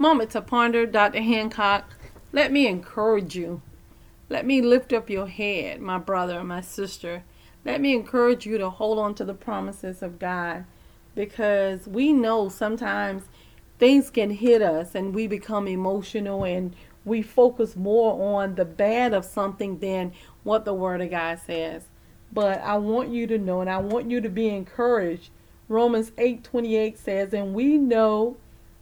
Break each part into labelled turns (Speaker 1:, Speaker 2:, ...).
Speaker 1: moment to ponder, Dr. Hancock. Let me encourage you. Let me lift up your head, my brother, and my sister. Let me encourage you to hold on to the promises of God because we know sometimes things can hit us and we become emotional and we focus more on the bad of something than what the Word of God says. But I want you to know and I want you to be encouraged. Romans 8 28 says, And we know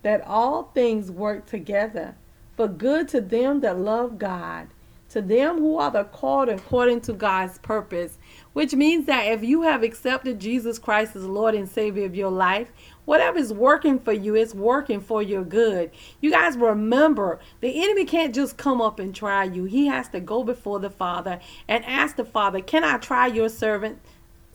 Speaker 1: that all things work together for good to them that love God to them who are the called according to God's purpose, which means that if you have accepted Jesus Christ as Lord and Savior of your life, whatever is working for you is working for your good. You guys remember, the enemy can't just come up and try you. He has to go before the Father and ask the Father, Can I try your servant?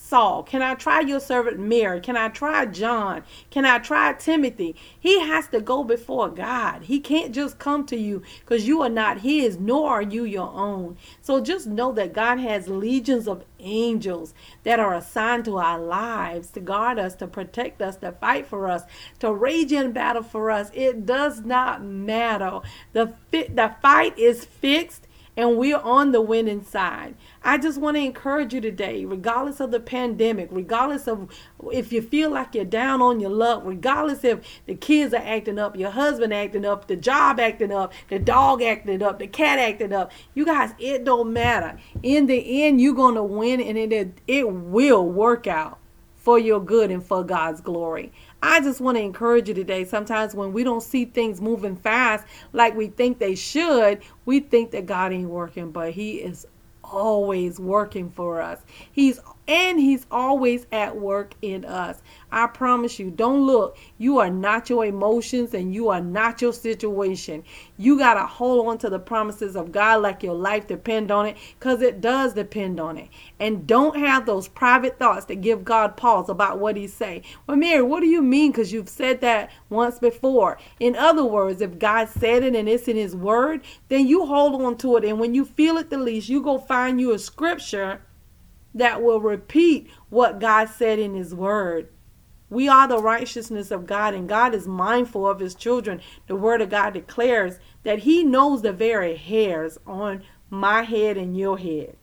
Speaker 1: Saul? Can I try your servant Mary? Can I try John? Can I try Timothy? He has to go before God. He can't just come to you because you are not his, nor are you your own. So just know that God has legions of angels that are assigned to our lives to guard us, to protect us, to fight for us, to rage in battle for us. It does not matter. The, fi- the fight is fixed and we're on the winning side. I just want to encourage you today, regardless of the pandemic, regardless of if you feel like you're down on your luck, regardless if the kids are acting up, your husband acting up, the job acting up, the dog acting up, the cat acting up. You guys, it don't matter. In the end, you're going to win and it, it will work out for your good and for God's glory. I just want to encourage you today. Sometimes when we don't see things moving fast like we think they should, we think that God ain't working, but He is always working for us. He's and he's always at work in us. I promise you, don't look. You are not your emotions and you are not your situation. You got to hold on to the promises of God like your life depend on it cuz it does depend on it. And don't have those private thoughts that give God pause about what he say. Well, Mary, what do you mean cuz you've said that once before? In other words, if God said it and it's in his word, then you hold on to it and when you feel it the least, you go find you a scripture that will repeat what God said in His Word. We are the righteousness of God, and God is mindful of His children. The Word of God declares that He knows the very hairs on my head and your head.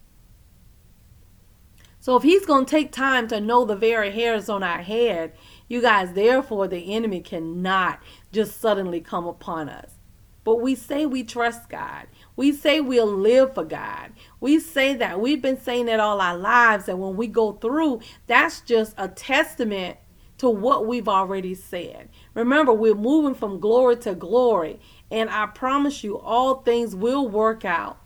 Speaker 1: So if He's going to take time to know the very hairs on our head, you guys, therefore, the enemy cannot just suddenly come upon us. But we say we trust God. We say we'll live for God. We say that. We've been saying it all our lives. And when we go through, that's just a testament to what we've already said. Remember, we're moving from glory to glory. And I promise you, all things will work out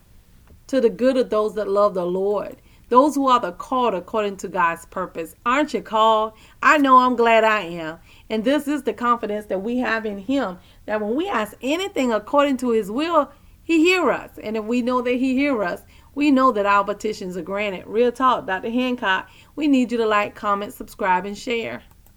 Speaker 1: to the good of those that love the Lord. Those who are the called according to God's purpose. Aren't you called? I know I'm glad I am. And this is the confidence that we have in Him that when we ask anything according to His will, he hear us. And if we know that he hear us, we know that our petitions are granted. Real talk, Dr. Hancock. We need you to like, comment, subscribe, and share.